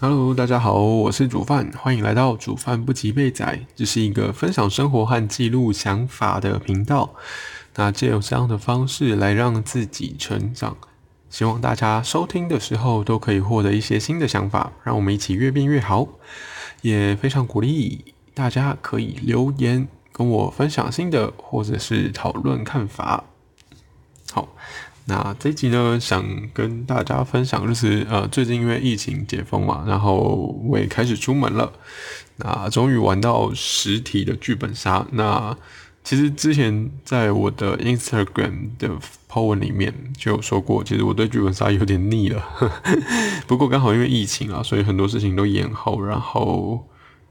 Hello，大家好，我是煮饭，欢迎来到煮饭不及被宰。这是一个分享生活和记录想法的频道。那借由这样的方式来让自己成长，希望大家收听的时候都可以获得一些新的想法，让我们一起越变越好。也非常鼓励大家可以留言跟我分享新的，或者是讨论看法。好。那这集呢，想跟大家分享，就是呃，最近因为疫情解封嘛，然后我也开始出门了，那终于玩到实体的剧本杀。那其实之前在我的 Instagram 的 po 文里面就有说过，其实我对剧本杀有点腻了。不过刚好因为疫情啊，所以很多事情都延后，然后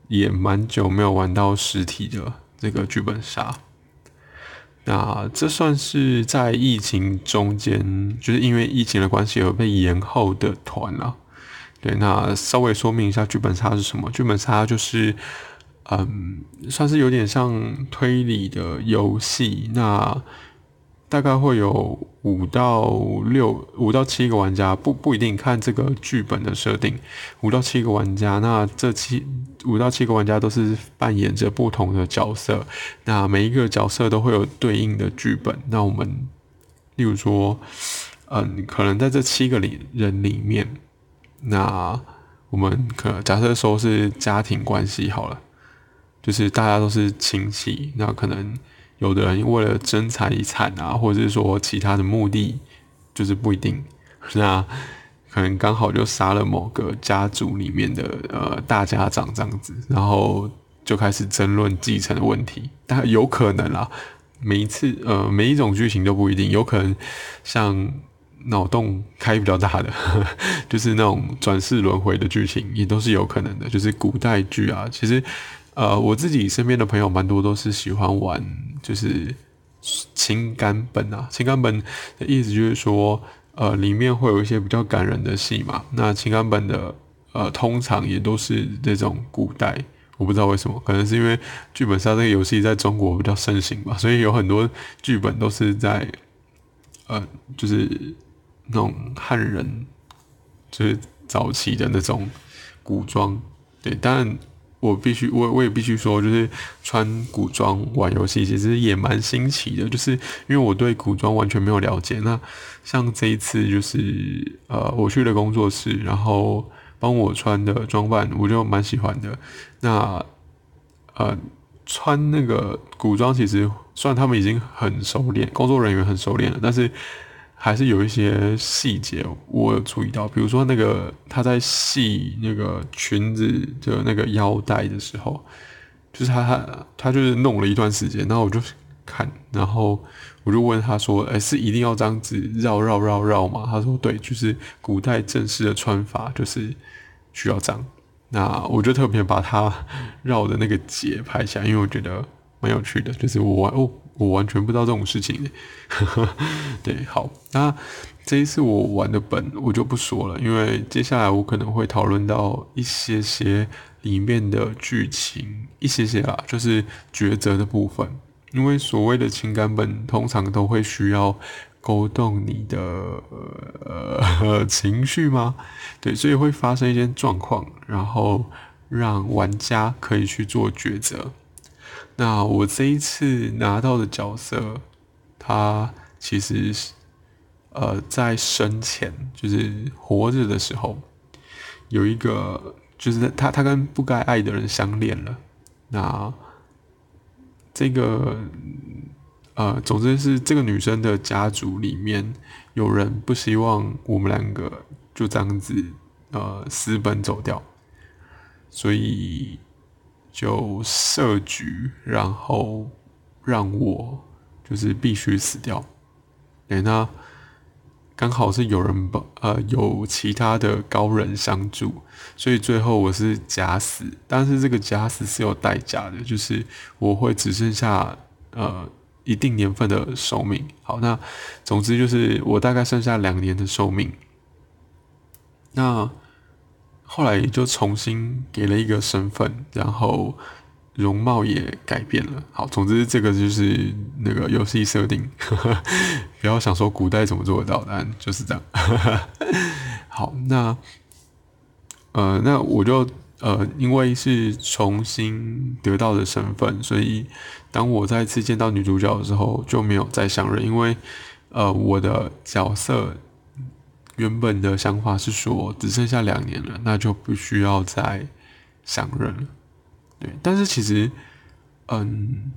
也蛮久没有玩到实体的这个剧本杀。那这算是在疫情中间，就是因为疫情的关系而被延后的团了。对，那稍微说明一下剧本杀是什么？剧本杀就是，嗯，算是有点像推理的游戏。那大概会有五到六、五到七个玩家，不不一定看这个剧本的设定，五到七个玩家。那这七五到七个玩家都是扮演着不同的角色，那每一个角色都会有对应的剧本。那我们，例如说，嗯，可能在这七个里人里面，那我们可假设说是家庭关系好了，就是大家都是亲戚，那可能。有的人为了争财产啊，或者是说其他的目的，就是不一定。那可能刚好就杀了某个家族里面的呃大家长这样子，然后就开始争论继承的问题。但有可能啦，每一次呃每一种剧情都不一定，有可能像脑洞开比较大的，就是那种转世轮回的剧情也都是有可能的。就是古代剧啊，其实。呃，我自己身边的朋友蛮多都是喜欢玩，就是情感本啊。情感本的意思就是说，呃，里面会有一些比较感人的戏嘛。那情感本的呃，通常也都是这种古代，我不知道为什么，可能是因为剧本杀这个游戏在中国比较盛行吧，所以有很多剧本都是在呃，就是那种汉人，就是早期的那种古装，对，但。我必须，我我也必须说，就是穿古装玩游戏，其实也蛮新奇的。就是因为我对古装完全没有了解。那像这一次，就是呃，我去了工作室，然后帮我穿的装扮，我就蛮喜欢的。那呃，穿那个古装，其实虽然他们已经很熟练，工作人员很熟练了，但是。还是有一些细节我有注意到，比如说那个他在系那个裙子的那个腰带的时候，就是他他他就是弄了一段时间，然后我就看，然后我就问他说：“哎，是一定要这样子绕绕绕绕吗？”他说：“对，就是古代正式的穿法就是需要这样。”那我就特别把他绕的那个结拍下来，因为我觉得蛮有趣的，就是我哦。我完全不知道这种事情，对，好，那这一次我玩的本我就不说了，因为接下来我可能会讨论到一些些里面的剧情，一些些啦，就是抉择的部分。因为所谓的情感本通常都会需要勾动你的呃 情绪吗？对，所以会发生一些状况，然后让玩家可以去做抉择。那我这一次拿到的角色，他其实是呃在生前，就是活着的时候，有一个就是他他跟不该爱的人相恋了。那这个呃，总之是这个女生的家族里面有人不希望我们两个就这样子呃私奔走掉，所以。就设局，然后让我就是必须死掉。对，那刚好是有人帮，呃，有其他的高人相助，所以最后我是假死。但是这个假死是有代价的，就是我会只剩下呃一定年份的寿命。好，那总之就是我大概剩下两年的寿命。那。后来就重新给了一个身份，然后容貌也改变了。好，总之这个就是那个游戏设定，不要想说古代怎么做得到，但就是这样。好，那呃，那我就呃，因为是重新得到的身份，所以当我再次见到女主角的时候，就没有再相认，因为呃，我的角色原本的想法是说，只剩下两年了，那就不需要再相认了。对，但是其实，嗯，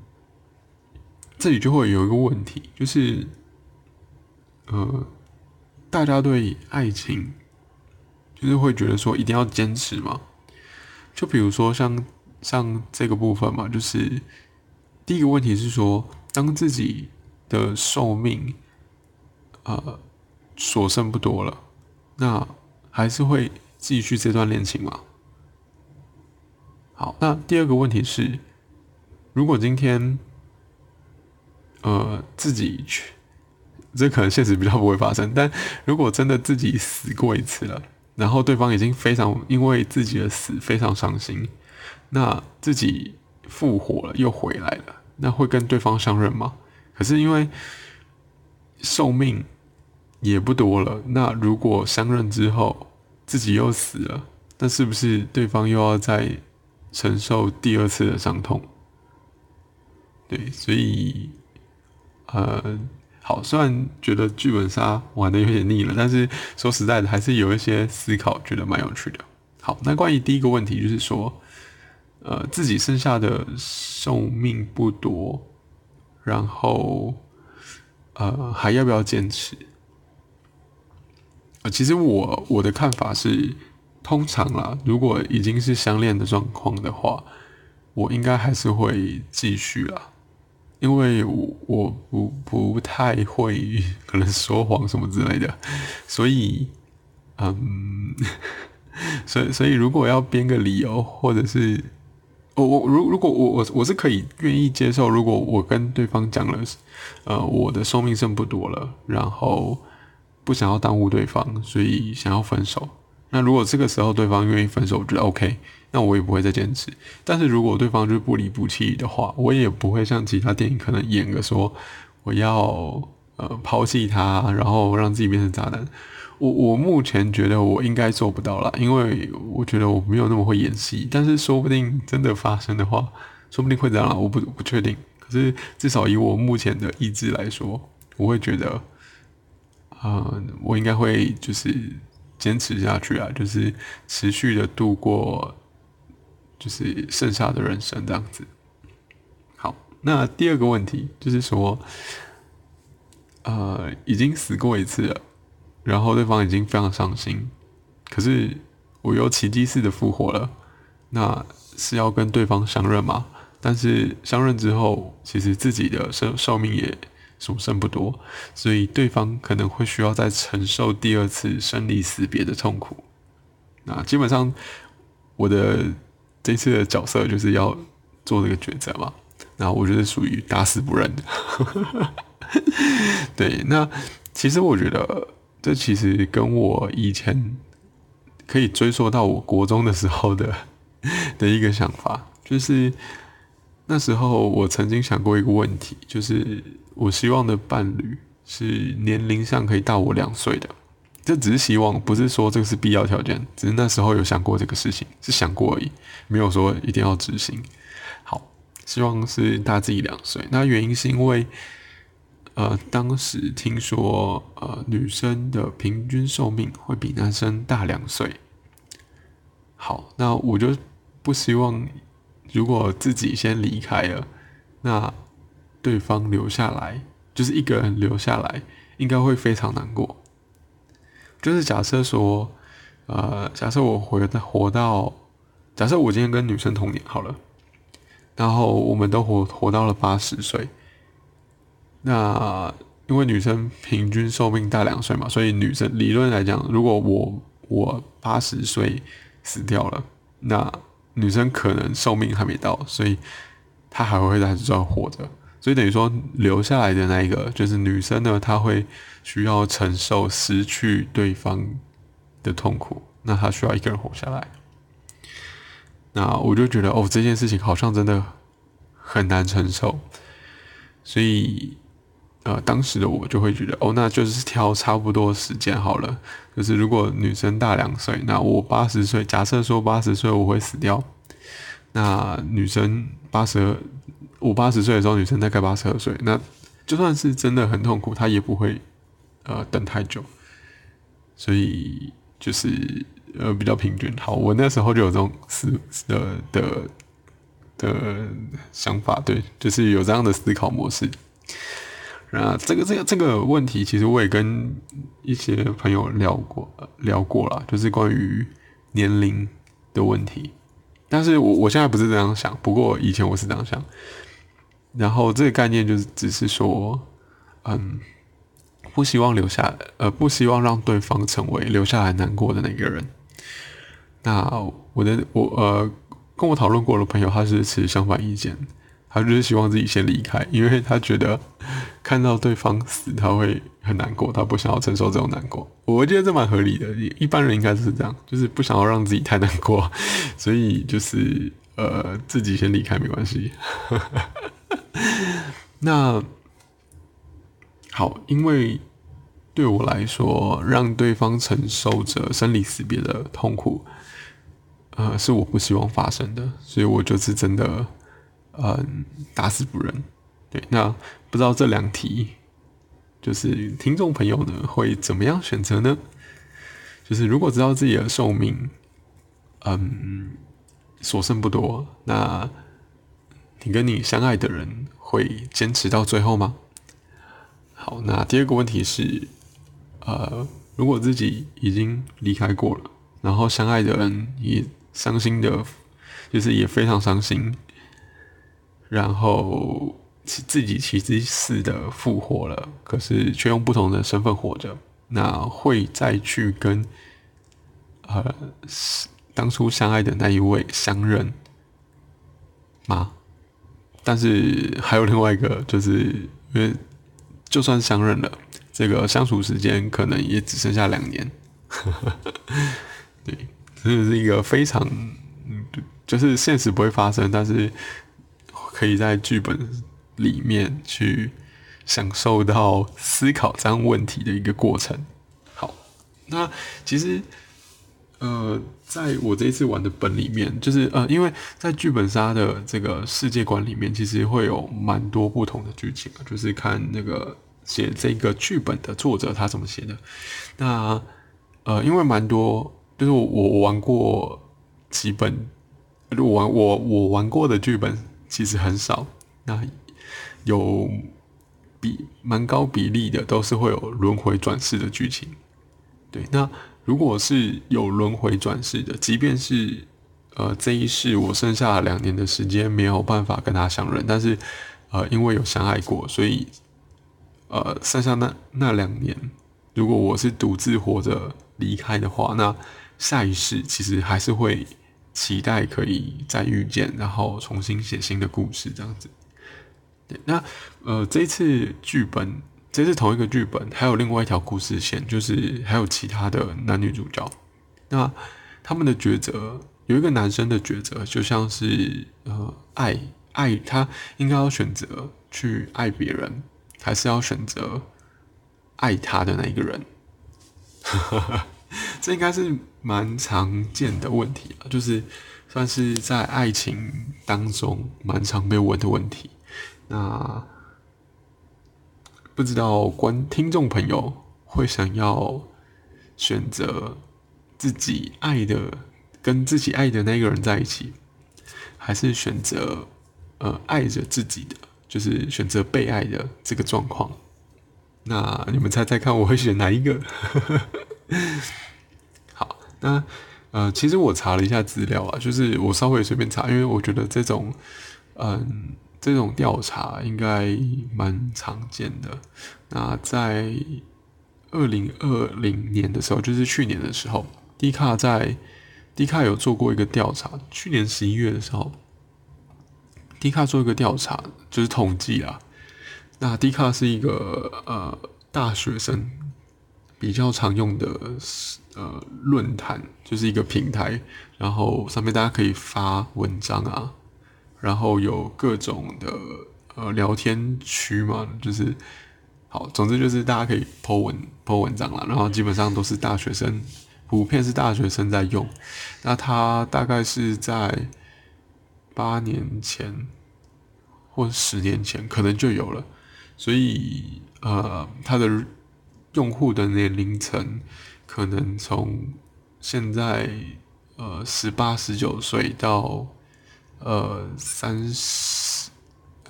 这里就会有一个问题，就是呃，大家对爱情。就是会觉得说一定要坚持嘛，就比如说像像这个部分嘛，就是第一个问题是说，当自己的寿命呃所剩不多了，那还是会继续这段恋情吗？好，那第二个问题是，如果今天呃自己去，这可能现实比较不会发生，但如果真的自己死过一次了。然后对方已经非常因为自己的死非常伤心，那自己复活了又回来了，那会跟对方相认吗？可是因为寿命也不多了，那如果相认之后自己又死了，那是不是对方又要再承受第二次的伤痛？对，所以呃。好，虽然觉得剧本杀玩的有点腻了，但是说实在的，还是有一些思考，觉得蛮有趣的。好，那关于第一个问题，就是说，呃，自己剩下的寿命不多，然后，呃，还要不要坚持？其实我我的看法是，通常啦，如果已经是相恋的状况的话，我应该还是会继续啦。因为我我不不太会可能说谎什么之类的，所以嗯，所以所以如果要编个理由，或者是我我如如果我我我是可以愿意接受，如果我跟对方讲了，呃，我的寿命剩不多了，然后不想要耽误对方，所以想要分手。那如果这个时候对方愿意分手，我觉得 OK。那我也不会再坚持。但是如果对方就是不离不弃的话，我也不会像其他电影可能演个说我要呃抛弃他，然后让自己变成渣男。我我目前觉得我应该做不到了，因为我觉得我没有那么会演戏。但是说不定真的发生的话，说不定会这样，我不不确定。可是至少以我目前的意志来说，我会觉得，呃，我应该会就是坚持下去啊，就是持续的度过。就是剩下的人生这样子。好，那第二个问题就是说，呃，已经死过一次了，然后对方已经非常伤心，可是我又奇迹似的复活了，那是要跟对方相认吗？但是相认之后，其实自己的寿寿命也所剩不多，所以对方可能会需要再承受第二次生离死别的痛苦。那基本上我的。这次的角色就是要做这个抉择嘛，然后我觉得属于打死不认的。对，那其实我觉得这其实跟我以前可以追溯到我国中的时候的 的一个想法，就是那时候我曾经想过一个问题，就是我希望的伴侣是年龄上可以大我两岁的。这只是希望，不是说这个是必要条件。只是那时候有想过这个事情，是想过而已，没有说一定要执行。好，希望是大自己两岁。那原因是因为，呃，当时听说，呃，女生的平均寿命会比男生大两岁。好，那我就不希望，如果自己先离开了，那对方留下来，就是一个人留下来，应该会非常难过。就是假设说，呃，假设我活到活到，假设我今天跟女生同年好了，然后我们都活活到了八十岁，那因为女生平均寿命大两岁嘛，所以女生理论来讲，如果我我八十岁死掉了，那女生可能寿命还没到，所以她还会在这活着。所以等于说，留下来的那一个就是女生呢，她会需要承受失去对方的痛苦，那她需要一个人活下来。那我就觉得，哦，这件事情好像真的很难承受。所以，呃，当时的我就会觉得，哦，那就是挑差不多时间好了。就是如果女生大两岁，那我八十岁，假设说八十岁我会死掉，那女生八十二，我八十岁的时候，女生大概八十二岁，那就算是真的很痛苦，她也不会呃等太久。所以就是呃比较平均。好，我那时候就有这种思的的的想法，对，就是有这样的思考模式。啊，这个这个这个问题，其实我也跟一些朋友聊过，聊过了，就是关于年龄的问题。但是我我现在不是这样想，不过以前我是这样想。然后这个概念就是只是说，嗯，不希望留下，呃，不希望让对方成为留下来难过的那个人。那我的我呃，跟我讨论过的朋友，他是持相反意见。他就是希望自己先离开，因为他觉得看到对方死他会很难过，他不想要承受这种难过。我觉得这蛮合理的，一般人应该是这样，就是不想要让自己太难过，所以就是呃自己先离开没关系。那好，因为对我来说，让对方承受着生离死别的痛苦，呃，是我不希望发生的，所以我就是真的。嗯，打死不认。对，那不知道这两题，就是听众朋友呢会怎么样选择呢？就是如果知道自己的寿命，嗯，所剩不多，那你跟你相爱的人会坚持到最后吗？好，那第二个问题是，呃，如果自己已经离开过了，然后相爱的人也伤心的，就是也非常伤心。然后自己其实似的复活了，可是却用不同的身份活着。那会再去跟呃当初相爱的那一位相认吗？但是还有另外一个，就是因为就算相认了，这个相处时间可能也只剩下两年。对，这是一个非常，就是现实不会发生，但是。可以在剧本里面去享受到思考这样问题的一个过程。好，那其实呃，在我这一次玩的本里面，就是呃，因为在剧本杀的这个世界观里面，其实会有蛮多不同的剧情啊，就是看那个写这个剧本的作者他怎么写的。那呃，因为蛮多，就是我我玩过几本，我玩我我玩过的剧本。其实很少，那有比蛮高比例的都是会有轮回转世的剧情。对，那如果是有轮回转世的，即便是呃这一世我剩下两年的时间没有办法跟他相认，但是呃因为有相爱过，所以呃剩下那那两年，如果我是独自活着离开的话，那下一世其实还是会。期待可以再遇见，然后重新写新的故事，这样子。对，那呃，这次剧本，这是同一个剧本，还有另外一条故事线，就是还有其他的男女主角。那他们的抉择，有一个男生的抉择，就像是呃，爱爱他应该要选择去爱别人，还是要选择爱他的那一个人？这应该是蛮常见的问题了，就是算是在爱情当中蛮常被问的问题。那不知道观听众朋友会想要选择自己爱的跟自己爱的那个人在一起，还是选择呃爱着自己的，就是选择被爱的这个状况？那你们猜猜看，我会选哪一个？好那呃，其实我查了一下资料啊，就是我稍微随便查，因为我觉得这种嗯这种调查应该蛮常见的。那在二零二零年的时候，就是去年的时候，迪卡在迪卡有做过一个调查。去年十一月的时候，迪卡做一个调查，就是统计啊。那迪卡是一个呃大学生。比较常用的呃论坛就是一个平台，然后上面大家可以发文章啊，然后有各种的呃聊天区嘛，就是好，总之就是大家可以 Po 文 Po 文章了，然后基本上都是大学生，普遍是大学生在用。那它大概是在八年前或十年前可能就有了，所以呃，它的用户的年龄层可能从现在呃十八十九岁到呃三十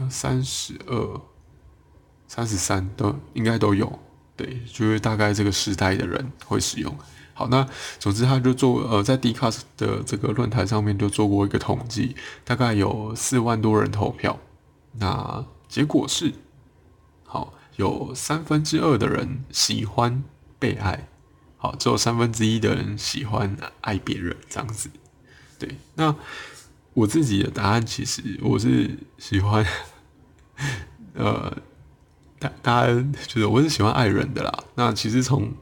三十二。三十三都应该都有，对，就是大概这个时代的人会使用。好，那总之他就做呃，在 d c a s 的这个论坛上面就做过一个统计，大概有四万多人投票，那结果是，好，有三分之二的人喜欢被爱，好，只有三分之一的人喜欢爱别人这样子。对，那我自己的答案其实我是喜欢，呃。大大家觉得我是喜欢爱人的啦。那其实从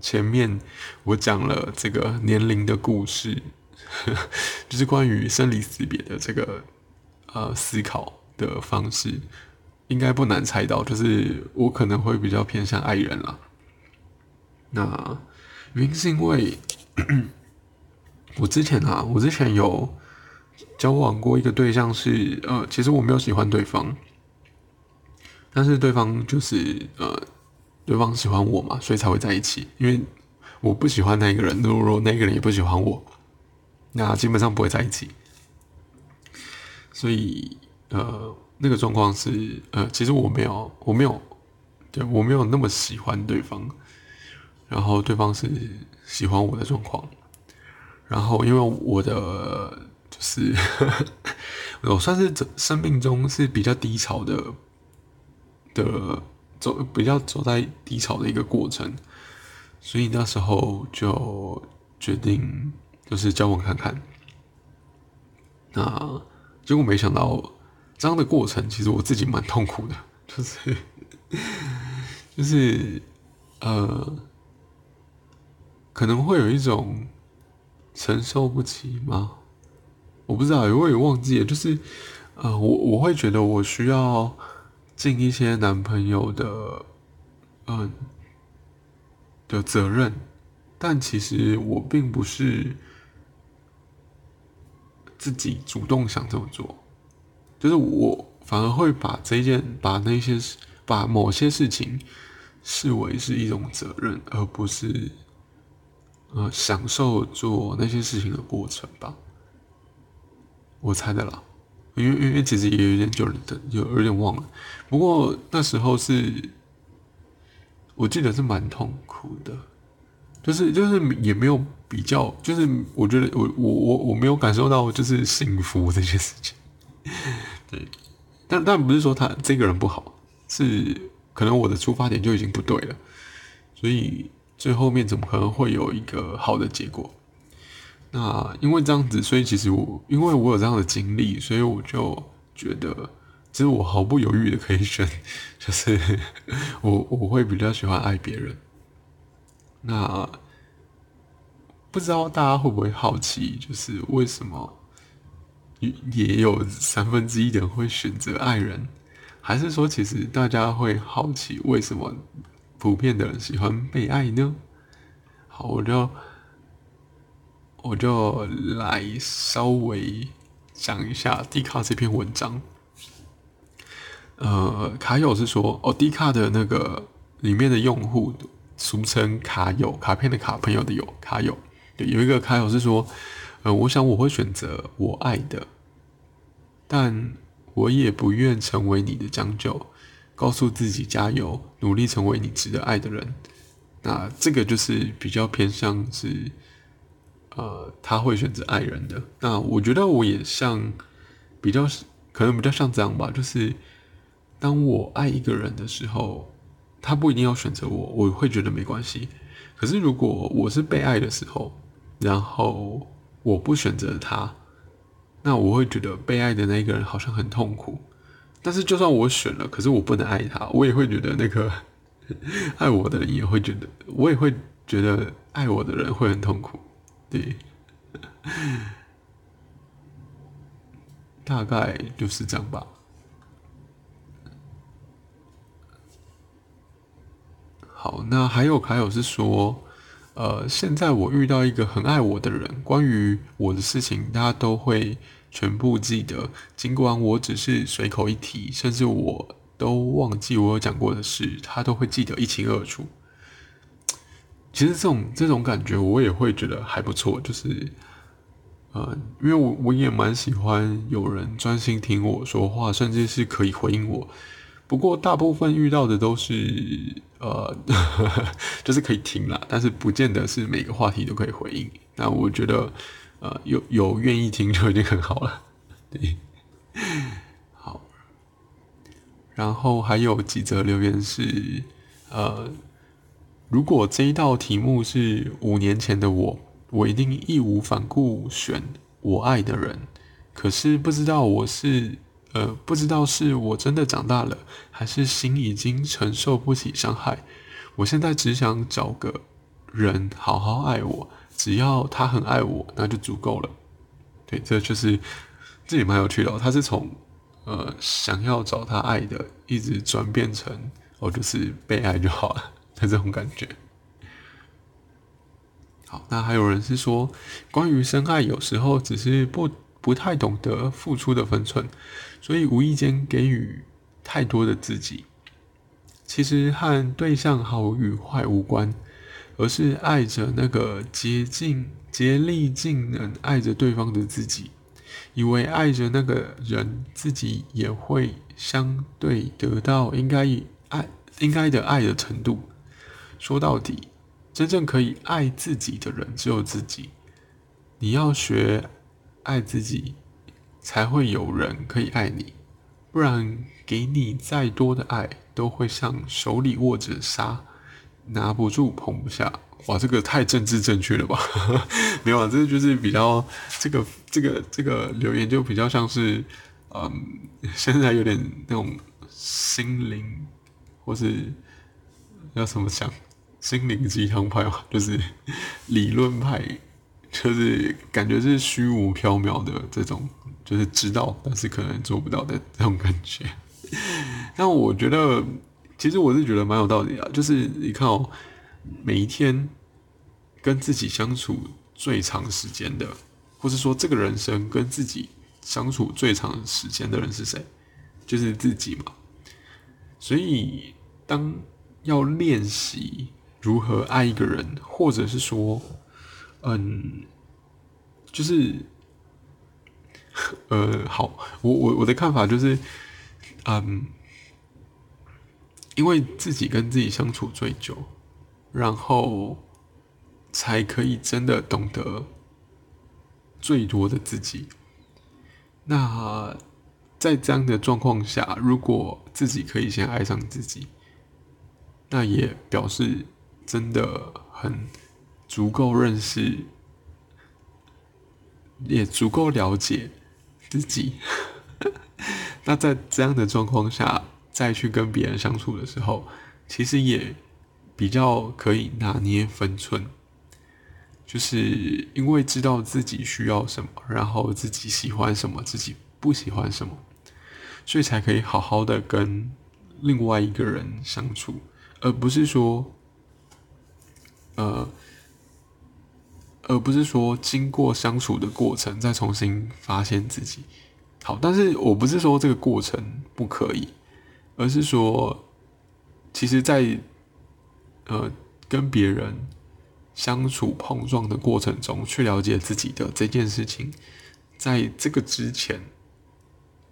前面我讲了这个年龄的故事，就是关于生离死别的这个呃思考的方式，应该不难猜到，就是我可能会比较偏向爱人啦。那原因是因为 我之前啊，我之前有交往过一个对象，是呃，其实我没有喜欢对方。但是对方就是呃，对方喜欢我嘛，所以才会在一起。因为我不喜欢那个人，如果那个人也不喜欢我，那基本上不会在一起。所以呃，那个状况是呃，其实我没有，我没有，对我没有那么喜欢对方，然后对方是喜欢我的状况。然后因为我的是我算是生命中是比较低潮的。的走比较走在低潮的一个过程，所以那时候就决定就是交往看看。那结果没想到这样的过程，其实我自己蛮痛苦的，就是就是呃，可能会有一种承受不起吗？我不知道，我也忘记了。就是呃，我我会觉得我需要。尽一些男朋友的，嗯，的责任，但其实我并不是自己主动想这么做，就是我反而会把这件、把那些事、把某些事情视为是一种责任，而不是呃享受做那些事情的过程吧。我猜的啦。因为因为其实也有点久了，有有点忘了。不过那时候是，我记得是蛮痛苦的，就是就是也没有比较，就是我觉得我我我我没有感受到就是幸福这件事情。对，但但不是说他这个人不好，是可能我的出发点就已经不对了，所以最后面怎么可能会有一个好的结果？那因为这样子，所以其实我因为我有这样的经历，所以我就觉得，其实我毫不犹豫的可以选，就是我我会比较喜欢爱别人。那不知道大家会不会好奇，就是为什么也有三分之一的人会选择爱人，还是说其实大家会好奇为什么普遍的人喜欢被爱呢？好，我就。我就来稍微讲一下迪卡这篇文章。呃，卡友是说，哦，迪卡的那个里面的用户，俗称卡友，卡片的卡，朋友的友，卡友。有一个卡友是说，呃，我想我会选择我爱的，但我也不愿成为你的将就，告诉自己加油，努力成为你值得爱的人。那这个就是比较偏向是。呃，他会选择爱人的。那我觉得我也像，比较可能比较像这样吧，就是当我爱一个人的时候，他不一定要选择我，我会觉得没关系。可是如果我是被爱的时候，然后我不选择他，那我会觉得被爱的那个人好像很痛苦。但是就算我选了，可是我不能爱他，我也会觉得那个 爱我的人也会觉得，我也会觉得爱我的人会很痛苦。对，大概就是这样吧。好那还有还有是说，呃，现在我遇到一个很爱我的人，关于我的事情，大家都会全部记得，尽管我只是随口一提，甚至我都忘记我有讲过的事，他都会记得一清二楚。其实这种这种感觉，我也会觉得还不错，就是，呃，因为我我也蛮喜欢有人专心听我说话，甚至是可以回应我。不过大部分遇到的都是，呃，就是可以听啦，但是不见得是每个话题都可以回应。那我觉得，呃，有有愿意听就已经很好了。对，好。然后还有几则留言是，呃。如果这一道题目是五年前的我，我一定义无反顾选我爱的人。可是不知道我是呃，不知道是我真的长大了，还是心已经承受不起伤害。我现在只想找个人好好爱我，只要他很爱我，那就足够了。对，这就是这也蛮有趣的。哦他是从呃想要找他爱的，一直转变成哦，就是被爱就好了。这种感觉，好，那还有人是说，关于深爱，有时候只是不不太懂得付出的分寸，所以无意间给予太多的自己，其实和对象好与坏无关，而是爱着那个竭尽竭力尽能爱着对方的自己，以为爱着那个人，自己也会相对得到应该爱应该的爱的程度。说到底，真正可以爱自己的人只有自己。你要学爱自己，才会有人可以爱你。不然，给你再多的爱，都会像手里握着沙，拿不住，捧不下。哇，这个太政治正确了吧？没有啊，这就是比较这个这个这个留言就比较像是，嗯，现在有点那种心灵，或是要怎么讲？心灵鸡汤派嘛，就是 理论派，就是感觉是虚无缥缈的这种，就是知道但是可能做不到的这种感觉。但我觉得，其实我是觉得蛮有道理啊。就是你看哦，每一天跟自己相处最长时间的，或是说这个人生跟自己相处最长时间的人是谁？就是自己嘛。所以当要练习。如何爱一个人，或者是说，嗯，就是，呃，好，我我我的看法就是，嗯，因为自己跟自己相处最久，然后才可以真的懂得最多的自己。那在这样的状况下，如果自己可以先爱上自己，那也表示。真的很足够认识，也足够了解自己。那在这样的状况下，再去跟别人相处的时候，其实也比较可以拿捏分寸，就是因为知道自己需要什么，然后自己喜欢什么，自己不喜欢什么，所以才可以好好的跟另外一个人相处，而不是说。呃，而不是说经过相处的过程再重新发现自己好，但是我不是说这个过程不可以，而是说，其实，在呃跟别人相处碰撞的过程中，去了解自己的这件事情，在这个之前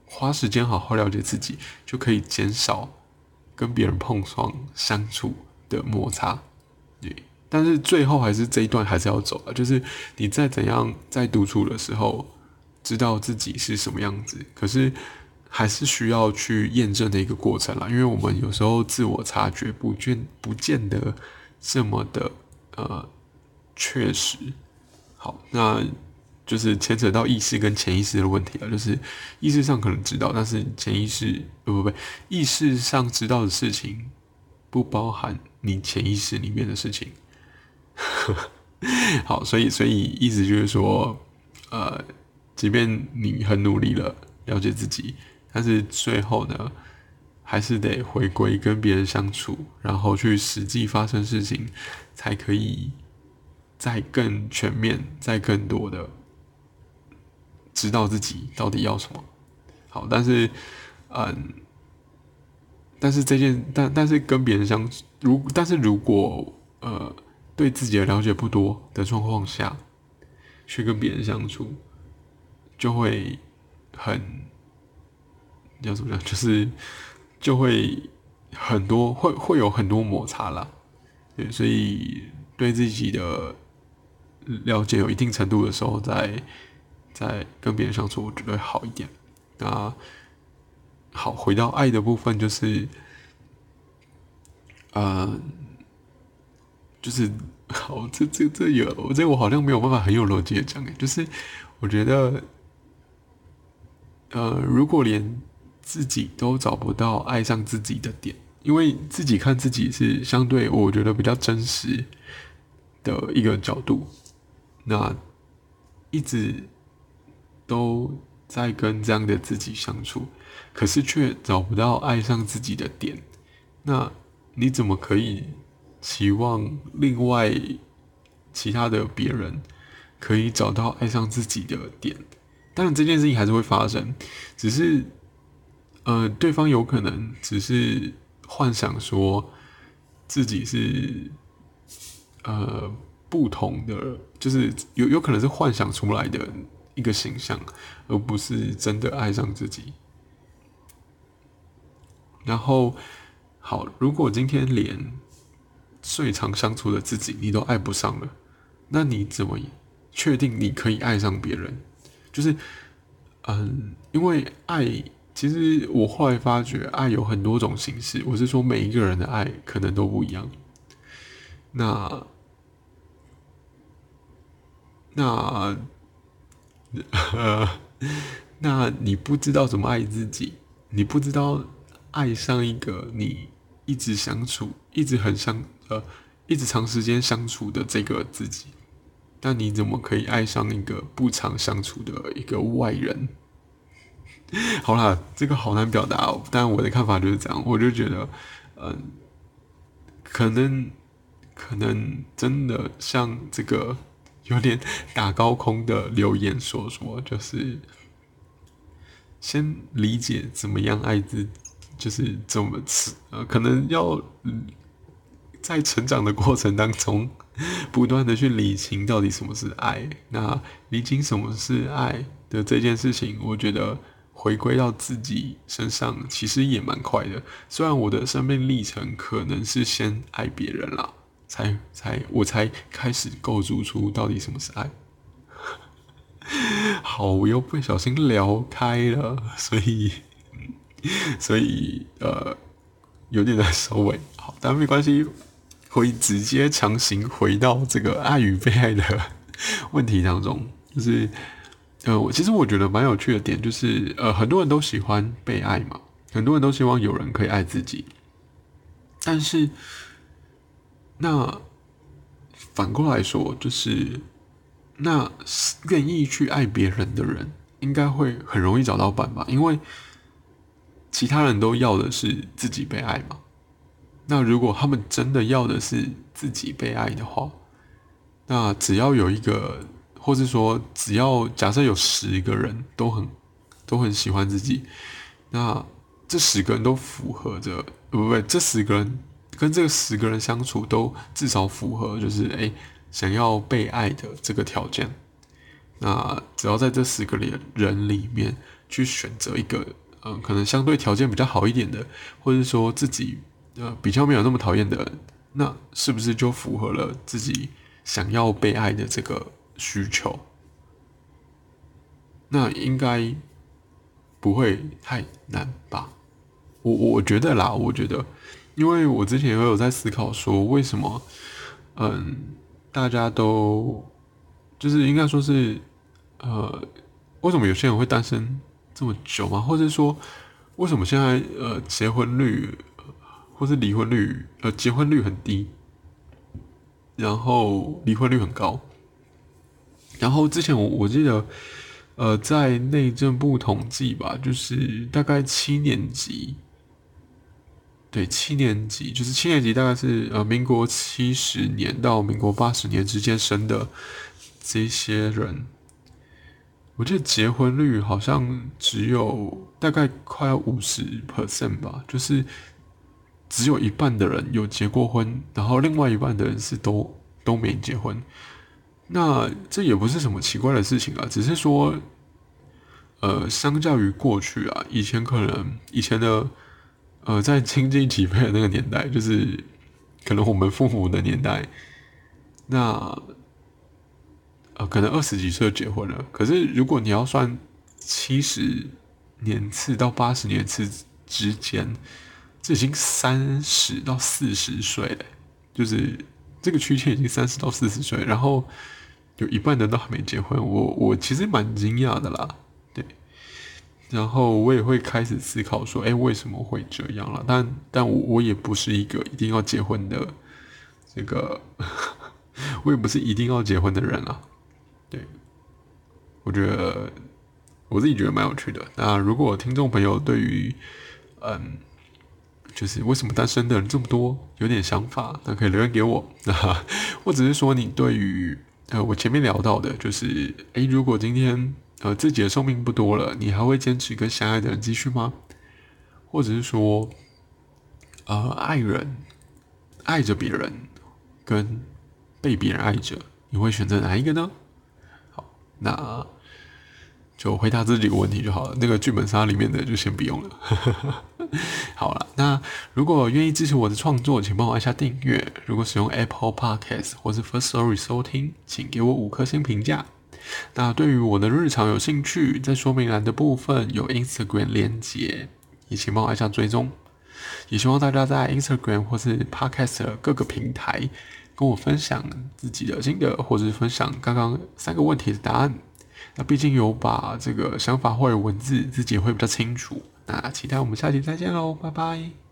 花时间好好了解自己，就可以减少跟别人碰撞相处的摩擦，对。但是最后还是这一段还是要走啊，就是你再怎样在独处的时候，知道自己是什么样子，可是还是需要去验证的一个过程啦。因为我们有时候自我察觉不见不见得这么的呃确实。好，那就是牵扯到意识跟潜意识的问题了。就是意识上可能知道，但是潜意识不不不，意识上知道的事情不包含你潜意识里面的事情。好，所以所以意思就是说，呃，即便你很努力了了解自己，但是最后呢，还是得回归跟别人相处，然后去实际发生事情，才可以再更全面、再更多的知道自己到底要什么。好，但是，嗯，但是这件，但但是跟别人相处如，但是如果呃对自己的了解不多的状况下，去跟别人相处，就会很，要怎么讲，就是。就会很多会会有很多摩擦啦，对，所以对自己的了解有一定程度的时候，再再跟别人相处，我觉得会好一点。那好，回到爱的部分，就是，呃，就是 好，这这这有，这我好像没有办法很有逻辑的讲，就是我觉得，呃，如果连自己都找不到爱上自己的点，因为自己看自己是相对我觉得比较真实的一个角度。那一直都在跟这样的自己相处，可是却找不到爱上自己的点。那你怎么可以期望另外其他的别人可以找到爱上自己的点？当然，这件事情还是会发生，只是。呃，对方有可能只是幻想说自己是呃不同的，就是有有可能是幻想出来的一个形象，而不是真的爱上自己。然后，好，如果今天连最常相处的自己你都爱不上了，那你怎么确定你可以爱上别人？就是，嗯，因为爱。其实我后来发觉，爱有很多种形式。我是说，每一个人的爱可能都不一样。那那呃，那你不知道怎么爱自己，你不知道爱上一个你一直相处、一直很相呃、一直长时间相处的这个自己，那你怎么可以爱上一个不常相处的一个外人？好啦，这个好难表达哦。但我的看法就是这样，我就觉得，嗯，可能，可能真的像这个有点打高空的留言所说，就是先理解怎么样爱自，就是怎么吃，呃，可能要在成长的过程当中，不断的去理清到底什么是爱。那理清什么是爱的这件事情，我觉得。回归到自己身上，其实也蛮快的。虽然我的生命历程可能是先爱别人啦，才才我才开始构筑出到底什么是爱。好，我又不小心聊开了，所以 所以呃有点难收尾。好，但没关系，会直接强行回到这个爱与被爱的问题当中，就是。呃，我其实我觉得蛮有趣的点就是，呃，很多人都喜欢被爱嘛，很多人都希望有人可以爱自己。但是，那反过来说，就是那愿意去爱别人的人，应该会很容易找到伴吧？因为其他人都要的是自己被爱嘛。那如果他们真的要的是自己被爱的话，那只要有一个。或是说，只要假设有十个人都很都很喜欢自己，那这十个人都符合着，不不不，这十个人跟这个十个人相处都至少符合，就是诶想要被爱的这个条件。那只要在这十个里人里面去选择一个，嗯，可能相对条件比较好一点的，或者说自己呃比较没有那么讨厌的，那是不是就符合了自己想要被爱的这个？需求，那应该不会太难吧？我我觉得啦，我觉得，因为我之前也有在思考说，为什么，嗯，大家都就是应该说是，呃，为什么有些人会单身这么久嘛？或者说，为什么现在呃结婚率或是离婚率呃结婚率很低，然后离婚率很高？然后之前我我记得，呃，在内政部统计吧，就是大概七年级。对，七年级就是七年级，大概是呃民国七十年到民国八十年之间生的这些人，我记得结婚率好像只有大概快要五十 percent 吧，就是只有一半的人有结过婚，然后另外一半的人是都都没结婚。那这也不是什么奇怪的事情啊，只是说，呃，相较于过去啊，以前可能以前的。呃，在经济起飞的那个年代，就是可能我们父母的年代，那呃，可能二十几岁就结婚了。可是如果你要算七十年次到八十年次之间，这已经三十到四十岁了，就是这个区间已经三十到四十岁，然后有一半的都还没结婚，我我其实蛮惊讶的啦。对然后我也会开始思考说，哎，为什么会这样了？但但我我也不是一个一定要结婚的这个，我也不是一定要结婚的人啊。对，我觉得我自己觉得蛮有趣的。那如果听众朋友对于嗯，就是为什么单身的人这么多，有点想法，那可以留言给我。那 或者是说你对于呃我前面聊到的，就是哎，如果今天。呃，自己的寿命不多了，你还会坚持跟相爱的人继续吗？或者是说，呃，爱人爱着别人，跟被别人爱着，你会选择哪一个呢？好，那就回答这几个问题就好了。那个剧本杀里面的就先不用了。好了，那如果愿意支持我的创作，请帮我按下订阅。如果使用 Apple Podcast 或是 First Story 收听，请给我五颗星评价。那对于我的日常有兴趣，在说明栏的部分有 Instagram 连接，也请帮我按下追踪。也希望大家在 Instagram 或是 Podcast 各个平台跟我分享自己的心得，或者是分享刚刚三个问题的答案。那毕竟有把这个想法或者文字，自己会比较清楚。那期待我们下期再见喽，拜拜。